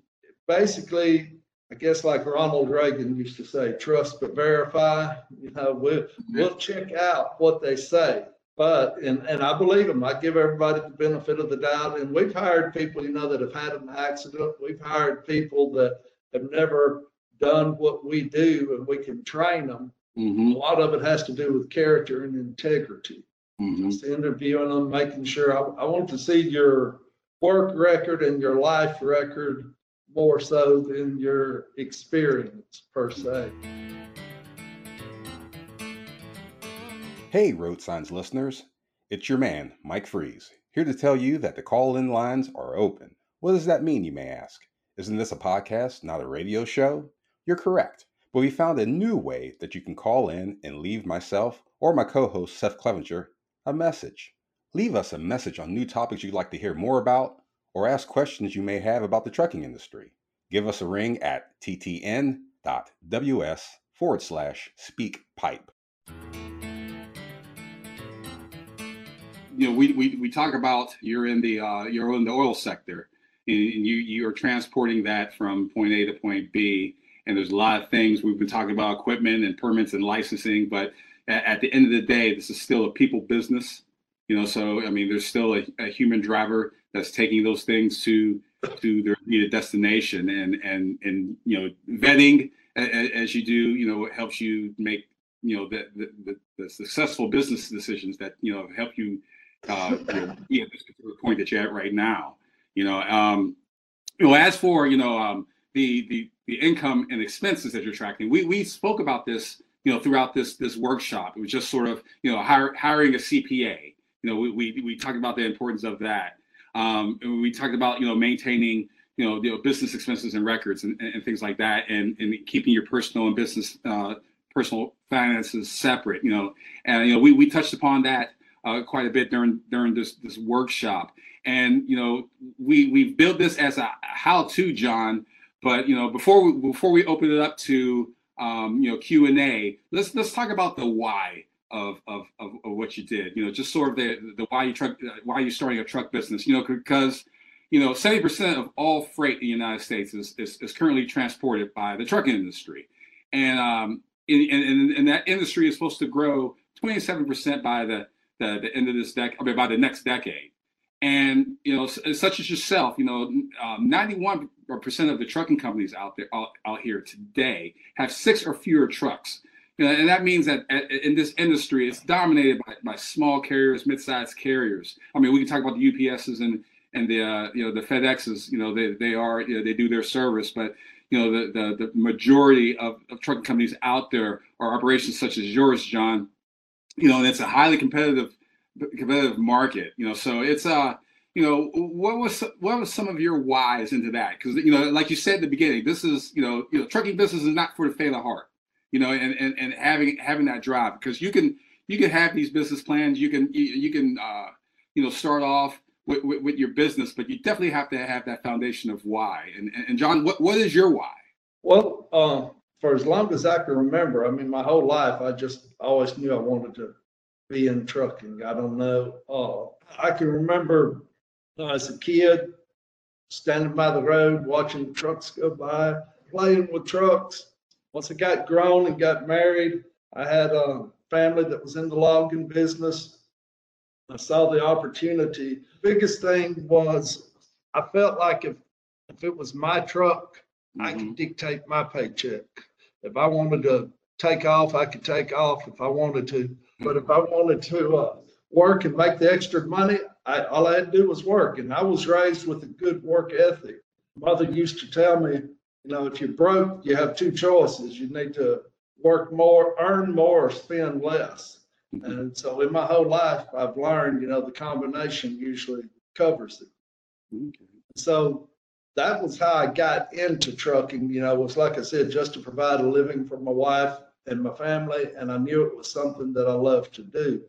basically, I guess like Ronald Reagan used to say, trust but verify. You know, we'll, we'll check out what they say. But and and I believe them. I give everybody the benefit of the doubt. And we've hired people, you know, that have had an accident. We've hired people that have never done what we do, and we can train them. Mm-hmm. A lot of it has to do with character and integrity. Mm-hmm. Just interviewing them, making sure. I, I want to see your work record and your life record more so than your experience per se. Hey, Road Signs listeners. It's your man, Mike Freeze, here to tell you that the call in lines are open. What does that mean, you may ask? Isn't this a podcast, not a radio show? You're correct, but we found a new way that you can call in and leave myself or my co host, Seth Clevenger, a message. Leave us a message on new topics you'd like to hear more about or ask questions you may have about the trucking industry. Give us a ring at ttn.ws forward slash speak pipe. you know, we, we, we talk about you're in the uh, you're in the oil sector, and, you you are transporting that from point A to point B. And there's a lot of things we've been talking about equipment and permits and licensing, but at, the end of the day, this is still a people business. You know, so I mean, there's still a, a human driver that's taking those things to to their needed destination, and and and you know, vetting as you do, you know, helps you make you know the the, the successful business decisions that you know help you uh, you know, be at this particular point that you're at right now. You know, um, you know, as for you know um, the the the income and expenses that you're tracking, we we spoke about this you know throughout this this workshop. It was just sort of you know hire, hiring a CPA. You know, we, we we talked about the importance of that. Um, we talked about you know maintaining you know, you know business expenses and records and, and things like that, and and keeping your personal and business uh, personal finances separate. You know, and you know we we touched upon that uh, quite a bit during during this this workshop. And you know, we we've built this as a how-to, John. But you know, before we before we open it up to um, you know Q and A, let's let's talk about the why of, of of what you did. You know, just sort of the the why you truck why you starting a truck business. You know, because you know, 70% of all freight in the United States is, is, is currently transported by the trucking industry. And, um, in, in, in, that industry is supposed to grow 27% by the the, the end of this decade, I mean, by the next decade. And you know, such as yourself, you know, um, 91 percent of the trucking companies out there out, out here today have six or fewer trucks. You know, and that means that in this industry, it's dominated by, by small carriers, mid-sized carriers. I mean, we can talk about the UPSs and and the uh, you know the FedExes. You know, they they are you know, they do their service, but you know the the, the majority of, of trucking companies out there are operations such as yours, John, you know, and it's a highly competitive competitive market. You know, so it's uh you know what was what was some of your whys into that because you know like you said at the beginning this is you know you know trucking business is not for the faint of heart you know and and, and having having that drive because you can you can have these business plans you can you, can uh you know start off with, with, with, your business but you definitely have to have that foundation of why and and, and john what, what is your why well uh, for as long as I can remember, I mean, my whole life, I just always knew I wanted to be in trucking. I don't know. Uh, I can remember as a kid standing by the road, watching trucks go by, playing with trucks. Once I got grown and got married, I had a family that was in the logging business. I saw the opportunity. Biggest thing was I felt like if if it was my truck, mm-hmm. I could mm-hmm. dictate my paycheck. If I wanted to take off, I could take off if I wanted to. But if I wanted to uh, work and make the extra money, I, all I had to do was work. And I was raised with a good work ethic. Mother used to tell me, you know, if you're broke, you have two choices. You need to work more, earn more, or spend less. And so in my whole life, I've learned, you know, the combination usually covers it. Okay. So that was how I got into trucking. You know, it was like I said, just to provide a living for my wife and my family. And I knew it was something that I loved to do.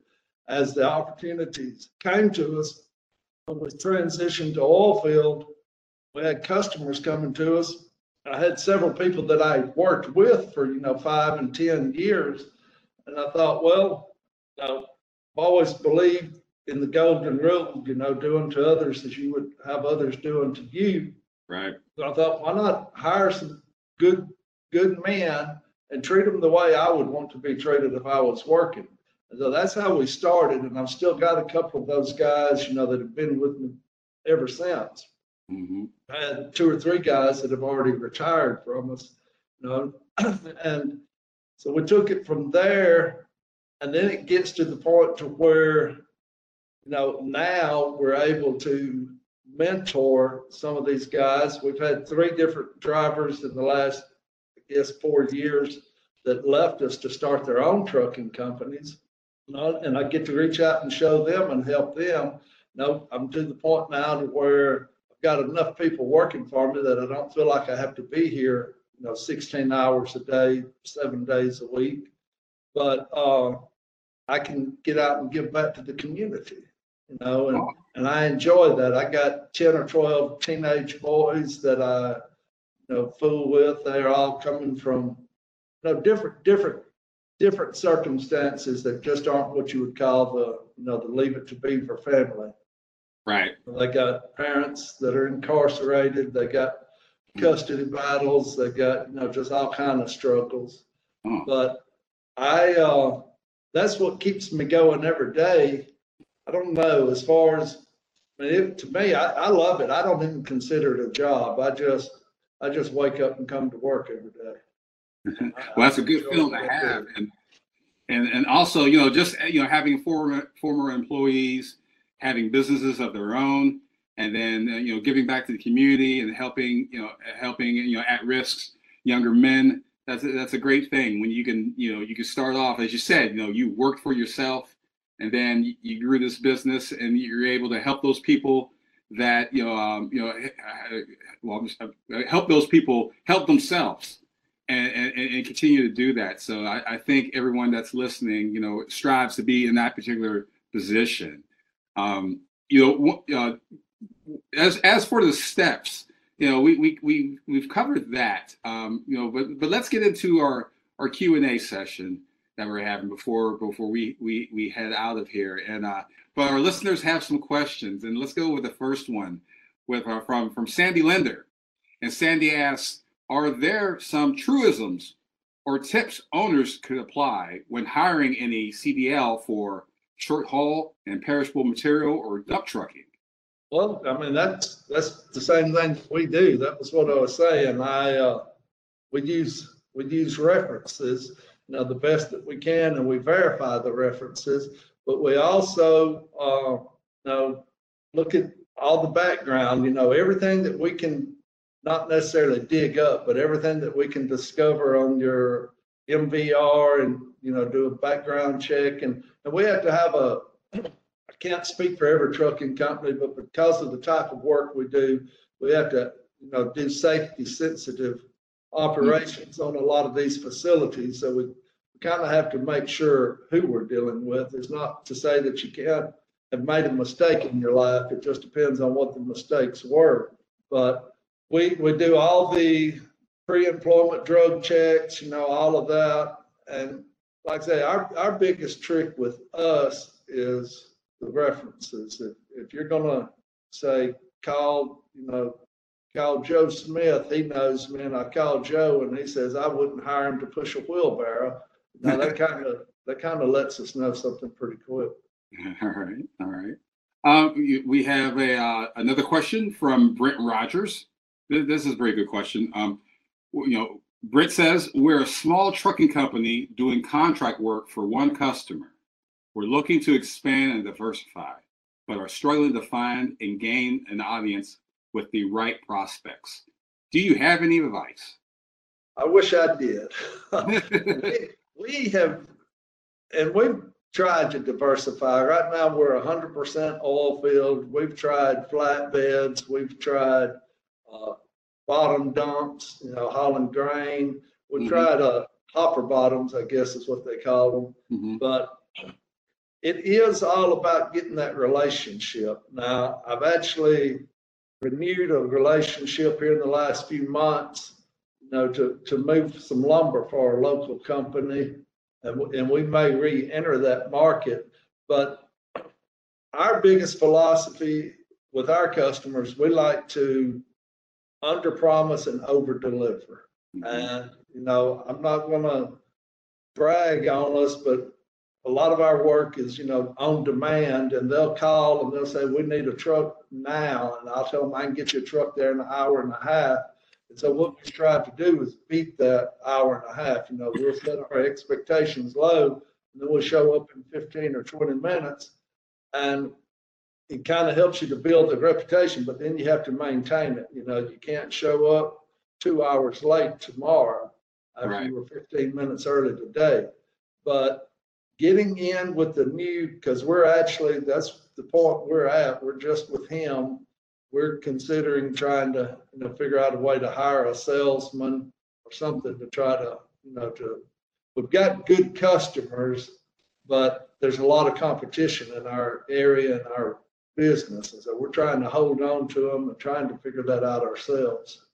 As the opportunities came to us, when we transitioned to oil field, we had customers coming to us. I had several people that I worked with for, you know, five and 10 years. And I thought, well, I've always believed in the golden rule, you know, doing to others as you would have others doing to you. Right. So I thought, why not hire some good good men and treat them the way I would want to be treated if I was working. And so that's how we started, and I've still got a couple of those guys, you know, that have been with me ever since. Mm-hmm. I had two or three guys that have already retired from us, you know, and so we took it from there, and then it gets to the point to where, you know, now we're able to mentor some of these guys. We've had three different drivers in the last, I guess, four years that left us to start their own trucking companies. And I get to reach out and show them and help them. No, I'm to the point now to where I've got enough people working for me that I don't feel like I have to be here, you know, 16 hours a day, seven days a week. But uh, I can get out and give back to the community you know, and, and I enjoy that. I got 10 or 12 teenage boys that I, you know, fool with. They're all coming from, you know, different, different, different circumstances that just aren't what you would call the, you know, the leave it to beaver family. Right. They got parents that are incarcerated. They got custody battles. They got, you know, just all kind of struggles. Hmm. But I, uh, that's what keeps me going every day. I don't know as far as I mean, it, to me, I, I love it. I don't even consider it a job. I just I just wake up and come to work every day. well, that's a good feeling to have, and and and also you know just you know having former former employees having businesses of their own, and then uh, you know giving back to the community and helping you know helping you know at risk younger men. That's a, that's a great thing when you can you know you can start off as you said you know you worked for yourself and then you grew this business and you're able to help those people that you know um, you know well help those people help themselves and, and, and continue to do that so I, I, think everyone that's listening you know strives to be in that particular position um, you know uh, as as for the steps you know we we, we we've covered that um, you know but but let's get into our our q&a session that we're having before before we we we head out of here. And uh, but our listeners have some questions, and let's go with the first one with uh, from from Sandy Linder. And Sandy asks, "Are there some truisms or tips owners could apply when hiring any CDL for short haul and perishable material or dump trucking?" Well, I mean that's that's the same thing we do. That was what I was saying. I uh, we use we use references you know, the best that we can, and we verify the references. But we also, uh, you know, look at all the background. You know, everything that we can not necessarily dig up, but everything that we can discover on your MVR and you know do a background check. And, and we have to have a. I can't speak for every trucking company, but because of the type of work we do, we have to you know do safety sensitive operations on a lot of these facilities. So we kind of have to make sure who we're dealing with. It's not to say that you can't have made a mistake in your life. It just depends on what the mistakes were. But we we do all the pre-employment drug checks, you know, all of that. And like I say, our, our biggest trick with us is the references. If, if you're going to say, call, you know, call Joe Smith, he knows me, and I call Joe and he says, I wouldn't hire him to push a wheelbarrow. Now that kind of that kind of lets us know something pretty quick. All right, all right. Um, we have a uh, another question from Brent Rogers. This is a very good question. Um, you know, Brent says we're a small trucking company doing contract work for one customer. We're looking to expand and diversify, but are struggling to find and gain an audience with the right prospects. Do you have any advice? I wish I did. we have, and we've tried to diversify. Right now, we're 100% oil field. We've tried flatbeds. We've tried uh, bottom dumps, you know, hauling grain. We've mm-hmm. tried uh, hopper bottoms, I guess is what they call them. Mm-hmm. But it is all about getting that relationship. Now, I've actually renewed a relationship here in the last few months you know, to, to move some lumber for a local company. And, and we may re-enter that market. But our biggest philosophy with our customers, we like to under promise and over deliver. Mm-hmm. And, you know, I'm not going to brag on us, but a lot of our work is, you know, on demand and they'll call and they'll say, we need a truck now. And I'll tell them I can get you a truck there in an hour and a half. And so what we strive to do is beat that hour and a half. You know, we'll set our expectations low, and then we'll show up in 15 or 20 minutes, and it kind of helps you to build the reputation. But then you have to maintain it. You know, you can't show up two hours late tomorrow after right. you were 15 minutes early today. But getting in with the new, because we're actually that's the point we're at. We're just with him we're considering trying to, you know, figure out a way to hire a salesman or something to try to, you know, to, we've got good customers, but there's a lot of competition in our area and our business. And so we're trying to hold on to them and trying to figure that out ourselves.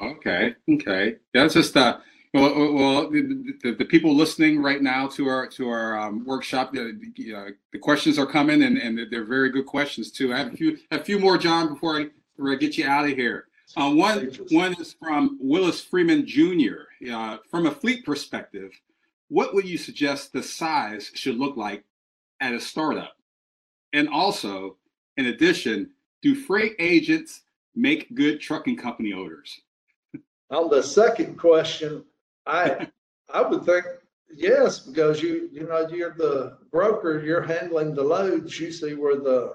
Okay. Okay. That's just, uh, well, well the, the, the, people listening right now to our to our um, workshop, the, uh, the questions are coming, and, and they're very good questions too. I have a few a few more, John, before I, before I get you out of here. Uh, one one is from Willis Freeman Jr. Uh, from a fleet perspective, what would you suggest the size should look like at a startup? And also, in addition, do freight agents make good trucking company owners? On the second question, I I would think yes, because you you know you're the broker, you're handling the loads, you see where the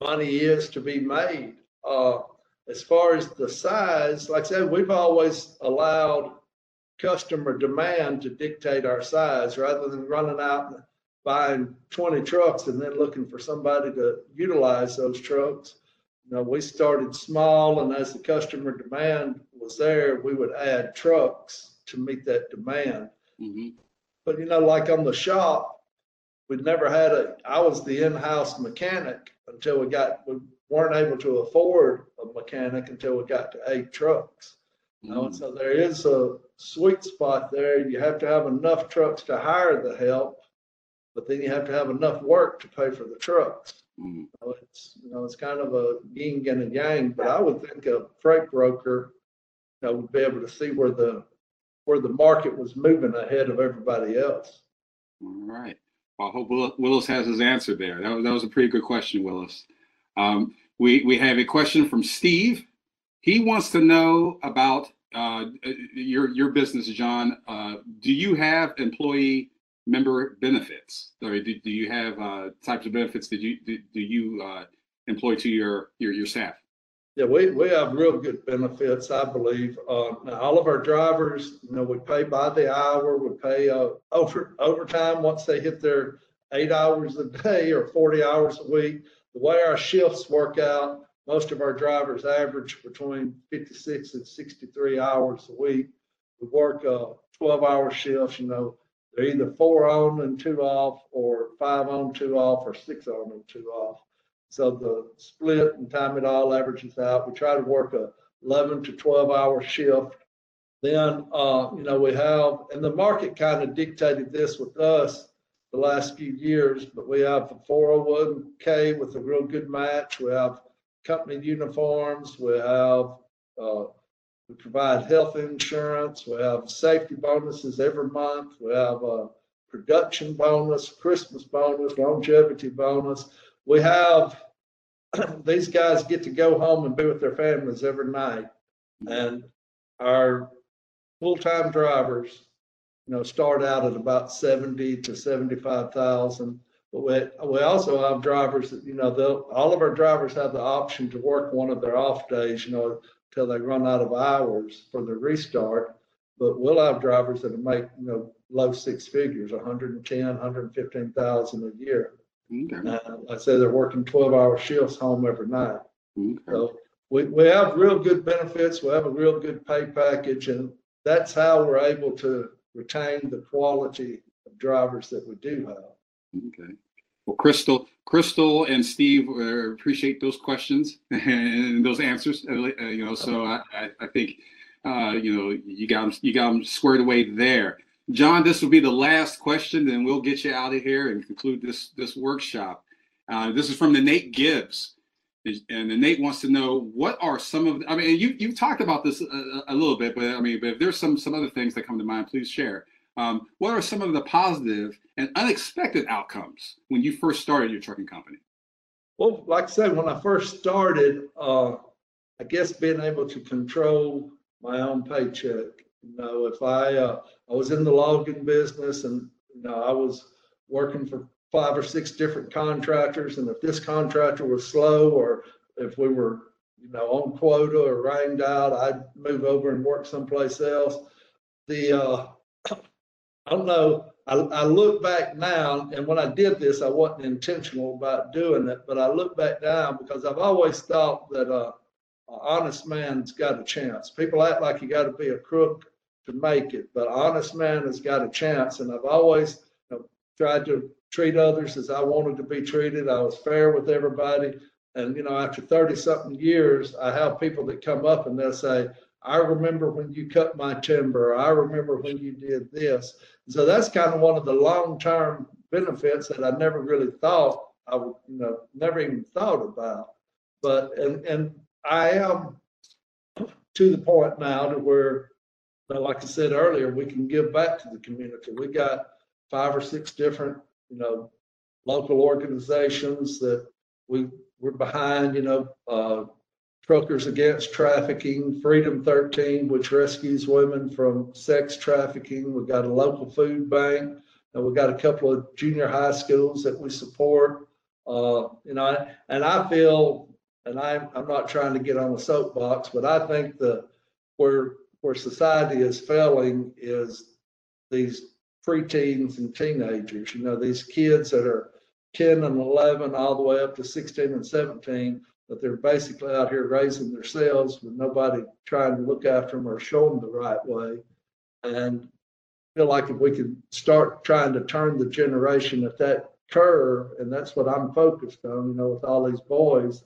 money is to be made. Uh, as far as the size, like I said, we've always allowed customer demand to dictate our size rather than running out buying 20 trucks and then looking for somebody to utilize those trucks. You know, we started small, and as the customer demand was there, we would add trucks to meet that demand. Mm-hmm. But you know, like on the shop, we'd never had a. I was the in-house mechanic until we got. We weren't able to afford a mechanic until we got to eight trucks. You know, mm-hmm. so there is a sweet spot there. You have to have enough trucks to hire the help, but then you have to have enough work to pay for the trucks. Mm-hmm. So it's you know it's kind of a yin and a yang, but I would think a freight broker you know, would be able to see where the where the market was moving ahead of everybody else. All right. Well, I hope Willis has his answer there. That was, that was a pretty good question, Willis. Um, we we have a question from Steve. He wants to know about uh, your your business, John. Uh, do you have employee member benefits? Do, do you have uh, types of benefits that you do, do you uh, employ to your, your your staff? Yeah, we, we have real good benefits, I believe. Uh, all of our drivers, you know, we pay by the hour. We pay uh, over overtime once they hit their eight hours a day or 40 hours a week. The way our shifts work out, most of our drivers average between 56 and 63 hours a week. We work uh, 12 hour shifts, you know, they're either four on and two off, or five on, two off, or six on and two off. So the split and time it all averages out. We try to work a 11 to 12 hour shift. Then, uh, you know, we have, and the market kind of dictated this with us the last few years, but we have a 401k with a real good match. We have company uniforms. We have uh, we provide health insurance. We have safety bonuses every month. We have a production bonus, Christmas bonus, longevity bonus. We have these guys get to go home and be with their families every night. And our full-time drivers, you know, start out at about 70 to 75,000. But we, we also have drivers that, you know, all of our drivers have the option to work one of their off days, you know, till they run out of hours for the restart. But we'll have drivers that make, you know, low six figures, 110, 115,000 a year. Okay. Uh, I say they're working 12 hour shifts home every night. Okay. So we, we have real good benefits. We have a real good pay package, and that's how we're able to retain the quality of drivers that we do have. Okay. Well, Crystal, Crystal, and Steve uh, appreciate those questions and those answers. Uh, uh, you know, so I, I, I think uh, you know you got them, you got them squared away there. John, this will be the last question, then we'll get you out of here and conclude this this workshop. Uh, this is from the Nate Gibbs, and the Nate wants to know what are some of. I mean, you you talked about this a, a, little bit, but I mean, but if there's some some other things that come to mind, please share. Um, what are some of the positive and unexpected outcomes when you first started your trucking company? Well, like I said, when I first started, uh, I guess being able to control my own paycheck. You know, if I uh, I was in the logging business and you know I was working for five or six different contractors, and if this contractor was slow or if we were you know on quota or rained out, I'd move over and work someplace else. The uh, I don't know. I, I look back now, and when I did this, I wasn't intentional about doing it, but I look back now because I've always thought that uh, an honest man's got a chance. People act like you got to be a crook to make it, but honest man has got a chance. And I've always you know, tried to treat others as I wanted to be treated. I was fair with everybody. And you know, after 30 something years, I have people that come up and they'll say, I remember when you cut my timber. I remember when you did this. So that's kind of one of the long-term benefits that I never really thought I would, you know, never even thought about. But and and I am to the point now to where like I said earlier, we can give back to the community. We got five or six different, you know, local organizations that we we're behind, you know, uh, Truckers Against Trafficking, Freedom 13, which rescues women from sex trafficking. We've got a local food bank, and we've got a couple of junior high schools that we support. Uh, you know, and I feel, and I'm, I'm not trying to get on the soapbox, but I think the where where society is failing is these preteens and teenagers. You know, these kids that are 10 and 11, all the way up to 16 and 17, that they're basically out here raising themselves with nobody trying to look after them or show them the right way. And I feel like if we could start trying to turn the generation at that curve, and that's what I'm focused on, you know, with all these boys,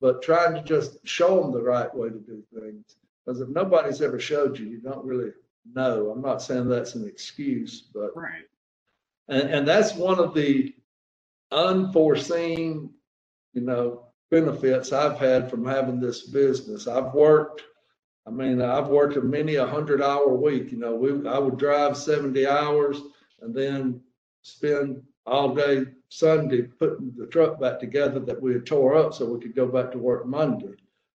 but trying to just show them the right way to do things. Because if nobody's ever showed you, you don't really know. I'm not saying that's an excuse, but right. And, and that's one of the unforeseen, you know, benefits I've had from having this business. I've worked, I mean, I've worked a many a hundred hour week. You know, we I would drive 70 hours and then spend all day Sunday putting the truck back together that we had tore up so we could go back to work Monday.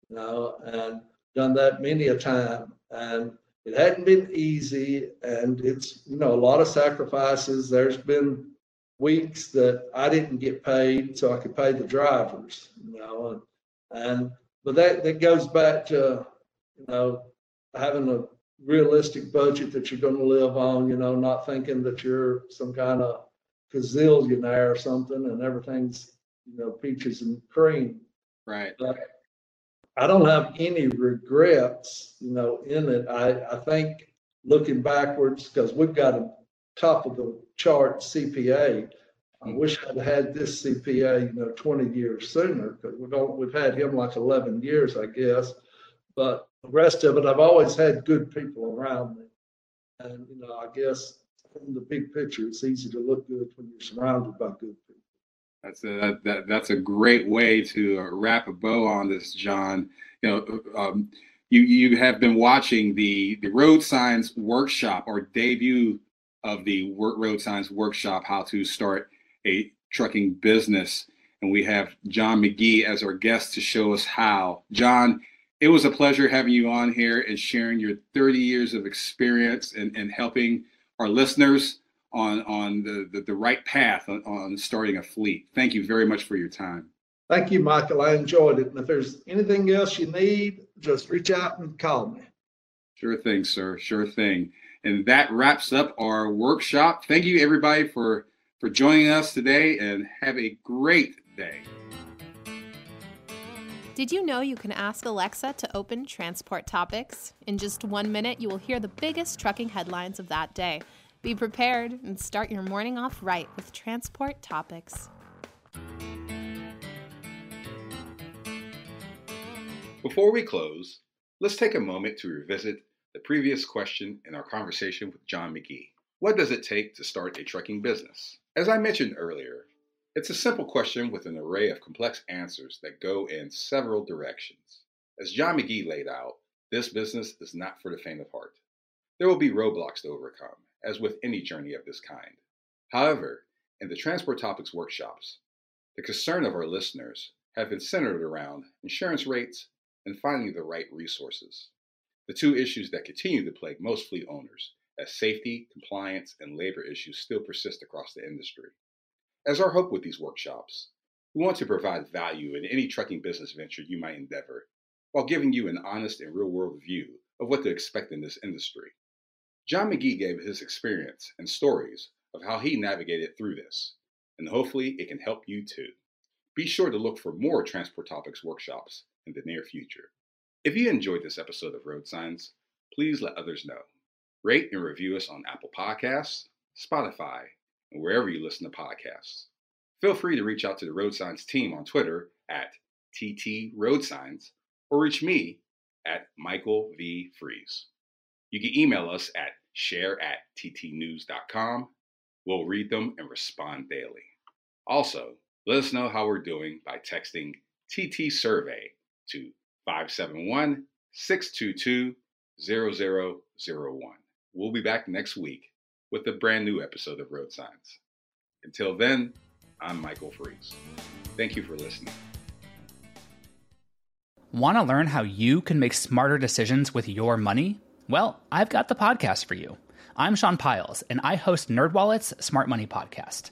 You know, and done that many a time. And it hadn't been easy and it's, you know, a lot of sacrifices. There's been weeks that I didn't get paid so I could pay the drivers, you know, and, and but that, that goes back to, you know, having a realistic budget that you're going to live on, you know, not thinking that you're some kind of gazillionaire or something and everything's, you know, peaches and cream. Right. But I don't have any regrets, you know, in it. I, I think looking backwards, because we've got a top of the chart CPA. I wish I'd had this CPA, you know, 20 years sooner because we don't, we've had him like 11 years, I guess. But the rest of it, I've always had good people around me. And, you know, I guess in the big picture, it's easy to look good when you're surrounded by good people. That's a that, that's a great way to uh, wrap a bow on this, John. You know, um, you you have been watching the the road signs workshop or debut of the Work Road Signs Workshop, How to Start a Trucking Business. And we have John McGee as our guest to show us how. John, it was a pleasure having you on here and sharing your 30 years of experience and, and helping our listeners on, on the, the, the right path on, on starting a fleet. Thank you very much for your time. Thank you, Michael. I enjoyed it. And if there's anything else you need, just reach out and call me. Sure thing, sir. Sure thing. And that wraps up our workshop. Thank you, everybody, for, for joining us today and have a great day. Did you know you can ask Alexa to open transport topics? In just one minute, you will hear the biggest trucking headlines of that day. Be prepared and start your morning off right with transport topics. Before we close, let's take a moment to revisit the previous question in our conversation with John McGee. What does it take to start a trucking business? As I mentioned earlier, it's a simple question with an array of complex answers that go in several directions. As John McGee laid out, this business is not for the faint of heart. There will be roadblocks to overcome, as with any journey of this kind. However, in the Transport Topics workshops, the concern of our listeners have been centered around insurance rates and finding the right resources the two issues that continue to plague most fleet owners, as safety, compliance, and labor issues still persist across the industry. As our hope with these workshops, we want to provide value in any trucking business venture you might endeavor, while giving you an honest and real world view of what to expect in this industry. John McGee gave his experience and stories of how he navigated through this, and hopefully it can help you too. Be sure to look for more Transport Topics workshops in the near future. If you enjoyed this episode of Road Signs, please let others know. Rate and review us on Apple Podcasts, Spotify, and wherever you listen to podcasts. Feel free to reach out to the Road Signs team on Twitter at TT Road Signs or reach me at Michael V. Freeze. You can email us at share at ttnews.com. We'll read them and respond daily. Also, let us know how we're doing by texting TT Survey to 571 622 We'll be back next week with a brand new episode of Road Signs. Until then, I'm Michael Freeze. Thank you for listening. Want to learn how you can make smarter decisions with your money? Well, I've got the podcast for you. I'm Sean Pyles, and I host NerdWallet's Smart Money Podcast.